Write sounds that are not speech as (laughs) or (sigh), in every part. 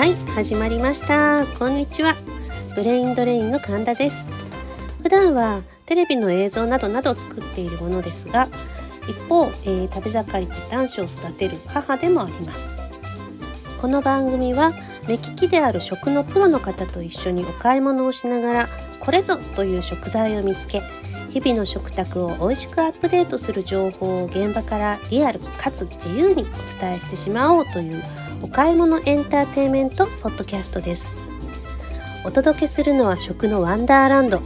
はい始まりました。こんにちは。ブレインドレインの神田です。普段はテレビの映像などなどを作っているものですが一方、えー、食べ盛りで男子を育てる母でもあります。この番組は目利きである食のプロの方と一緒にお買い物をしながらこれぞという食材を見つけ日々の食卓を美味しくアップデートする情報を現場からリアルかつ自由にお伝えしてしまおうというお買い物エンターテイメントポッドキャストです。お届けするのは食のワンダーランド。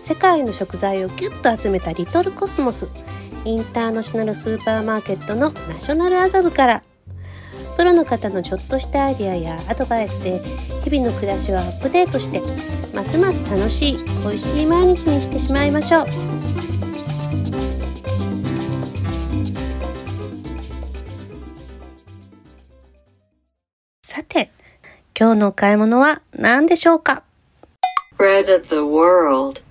世界の食材をギュッと集めたリトルコスモス。インターナショナルスーパーマーケットのナショナル麻布から。プロの方のちょっとしたアイデアやアドバイスで日々の暮らしをアップデートしてますます楽しい美味しい毎日にしてしまいましょう。さて今日のお買い物は何でしょうか？Bread of the world.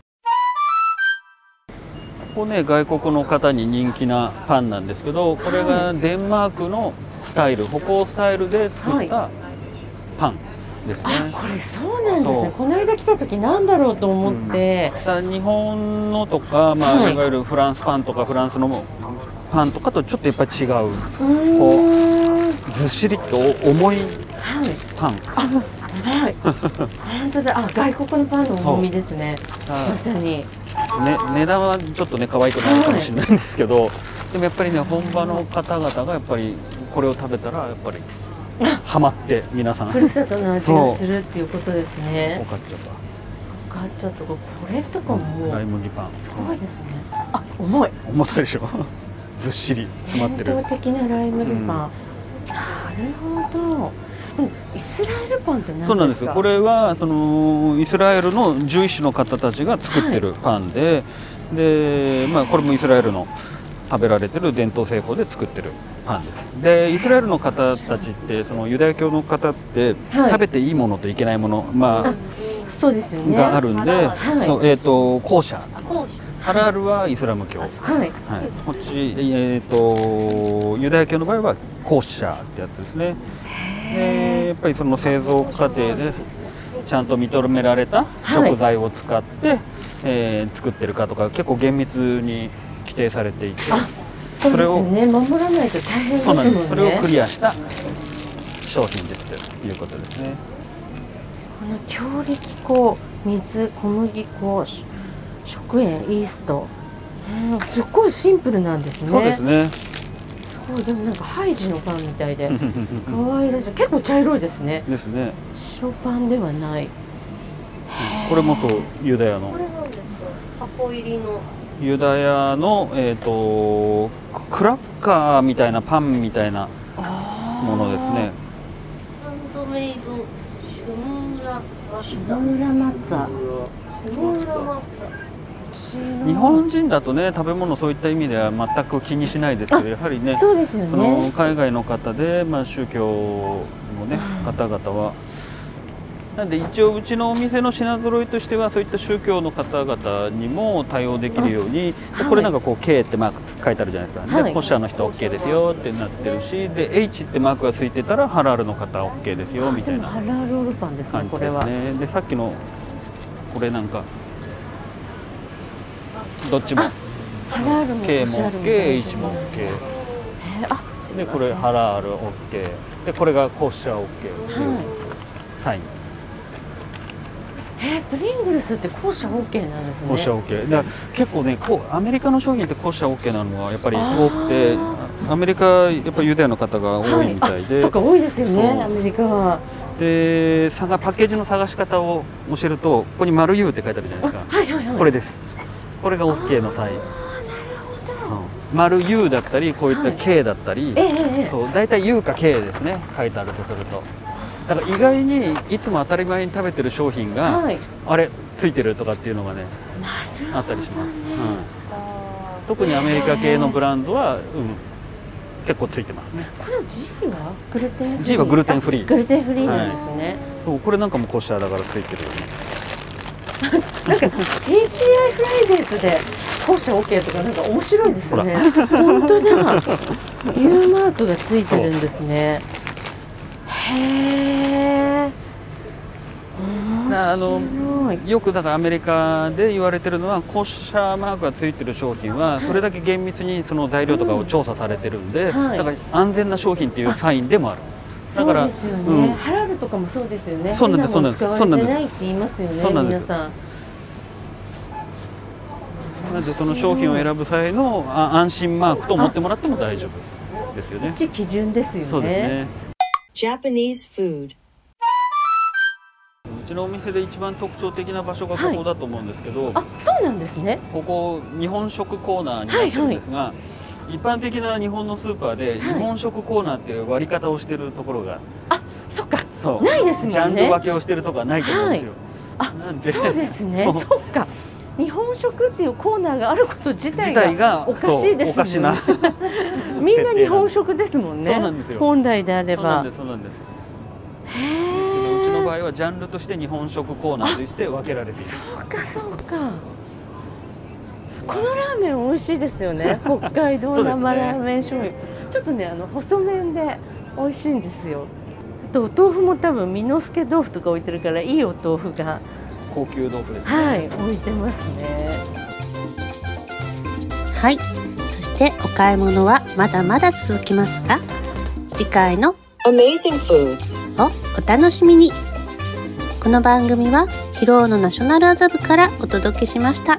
ここね外国の方に人気なパンなんですけどこれがデンマークのスタイル歩行スタイルで作ったパンですね、あこれそうなんですね。この間来た時なんだろうと思って、だから日本のとか、まあはい。い、わゆるフランスパンとかフランスのパンとかとちょっとやっぱり違う。うーんずっしりと重いはい。パン。はい。(laughs) 本当だ。あ外国のパンの重みですね。まさに。ね、値段はちょっとね可愛くないかもしれないんですけど、でもやっぱりね本場の方々がやっぱりこれを食べたらやっぱりハマって皆さん。ふるさとの味がするっていうことですおねかっちゃっおかっちゃとかこれとかたもライ麦パン。すごいですね。あ重い。重たいでしょ。(laughs) ずっしり詰まってる。伝統的なライ麦パン、うんほど。うんイスラエルパンって何ですか？そうなんですよ。これはそのイスラエルの獣医師の方たちが作ってるパンで、でまあこれもイスラエルの食べられてる伝統製法で作ってるパンです。でイスラエルの方たちってそのユダヤ教の方って、はい。食べていいものといけないもの、まあそうですよね。あ、があるんで、はい。そうえっ、と後者ハラールはイスラム教、はい、はい。こっちえっ、とユダヤ教の場合はコーシャーってやつですね。でやっぱりその製造過程でちゃんと認められたはい。食材を使って、えー作ってるかとか結構厳密に規定されていて。あそうですよね。守らないと大変ですそうもんね。なんです。それをクリアした商品ですということですね。この強力粉水小麦粉し食塩イースト。うんすっごいシンプルなんですね。そうですね。すごいでもなんかハイジのパンみたいで。(laughs) 可愛らしい。結構茶色いですね。ですね。塩パンではない。これもそうユダヤの。これなんですか箱入りの。ユダヤの、えー、とクラッカーみたいなパンみたいなものですね。ハンドメイドシュムーラマシッツァ。ュムーラマッツァ。シュムーラマッツァ日本人だとね食べ物そういった意味では全く気にしないですけどやはりねそうですよそのね海外の方で、まあ、宗教の、ね、方々は。なんで一応うちのお店の品揃えとしてはそういった宗教の方々にも対応できるように、はいこれなんかこう K ってマーク書いてあるじゃないですか、はい。でコシャの人 OK ですよってなってるしで H ってマークがついてたらハラールの方 OK ですよみたいなハラールオールパンですね感じですこれは。ねでさっきのこれなんかどっちも。ハラールも K も。OK H も OK でこれハラール OK でこれがコッシャ OK っていうはい。サイン。えープリングルスって校舎 OK なんですね。コッシャ OK だ結構ねこうアメリカの商品ってコッシャ OK なのがやっぱり多くてアメリカやっぱりユダヤの方が多いみたいはで、あそっか多いですよねアメリカは。でさがパッケージの探し方を教えるとここに「丸 U」って書いてあるじゃないですか。はいはいはい。これですこれが OK のサイン。うん。丸 U だったりこういった K だったり、ええええそう大体 U か K ですね。書いてあるとすると。だから意外にいつも当たり前に食べてる商品が、はい。あれついてるとかっていうのがねなるあったりします、うん、特にアメリカ系のブランドは、うん、結構ついてますね。この G はグルテンフリー？G はグルテンフリー。あグルテンフリーなんですね、そうこれなんかもコシャーだからついてるよねなんか TGI Fridays でコーシャ OK とかなんか面白いですね。本当だ。U マークがついてるんですね。へへえあのよくだからアメリカで言われてるのはコッシャーマークがついてる商品はそれだけ厳密にその材料とかを調査されてるんで、はい。だから安全な商品っていうサインでもあるだそからうですよね、うんかもそうですよね。そうなんです変もの使われそうなんです。てないって言いますよねそうなんです。皆さん。なのでその商品を選ぶ際のあ安心マークと思ってもらっても大丈夫ですよね。一基準ですよね。そうですね。Japanese food. うちのお店で一番特徴的な場所がここだと思うんですけど、あそうなんですね。ここ日本食コーナーになってるんですが、一般的な日本のスーパーで日本食コーナーっていう割り方をしてるところが、そっかそう。ないですもんね。ジャンル分けをしてるとこはないと思うんですよ、あなんで？そうですね。そっか。日本食っていうコーナーがあること自体ががおかしいですそうおかしな (laughs) みんな日本食ですもんね。そうなんですよ。本来であれば。そうなんですへうちの場え合はジャンルとして日本食コーナーとして分けられている。そうかそうか。このラーメン美味しいですよね。(laughs) 北海道生ラーメン醤油、ちょっとねあの細麺で美味しいんですよ。あとお豆腐も多分美之助豆腐とか置いてるからいいお豆腐が高級豆腐ですね、はい置いてますねはい。そしてお買い物はまだまだ続きますが、次回の Amazing foods. をお楽しみに。この番組は、広尾のナショナル麻布からお届けしました。